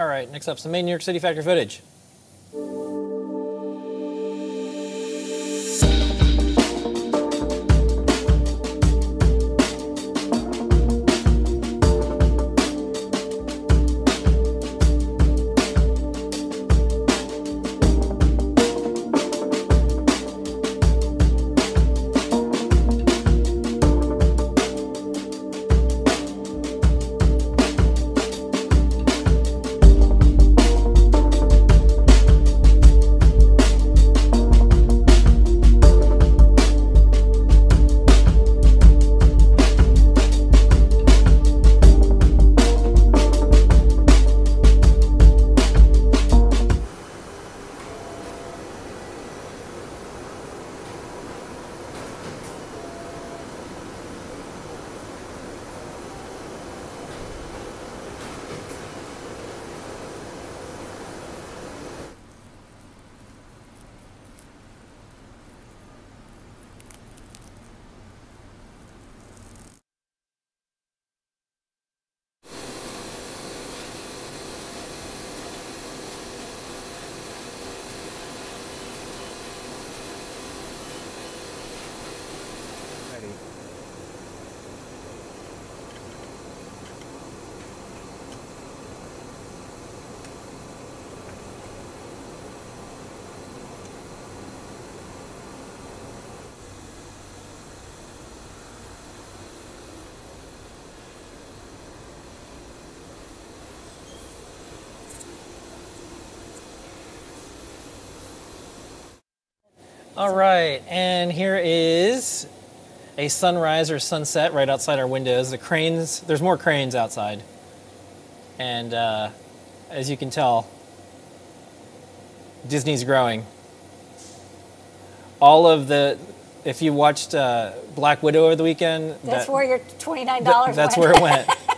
All right, next up, some main New York City factory footage. All right, and here is a sunrise or sunset right outside our windows. The cranes, there's more cranes outside. And uh, as you can tell, Disney's growing. All of the, if you watched uh, Black Widow over the weekend, That's that- where your $29 th- that's went. where it went.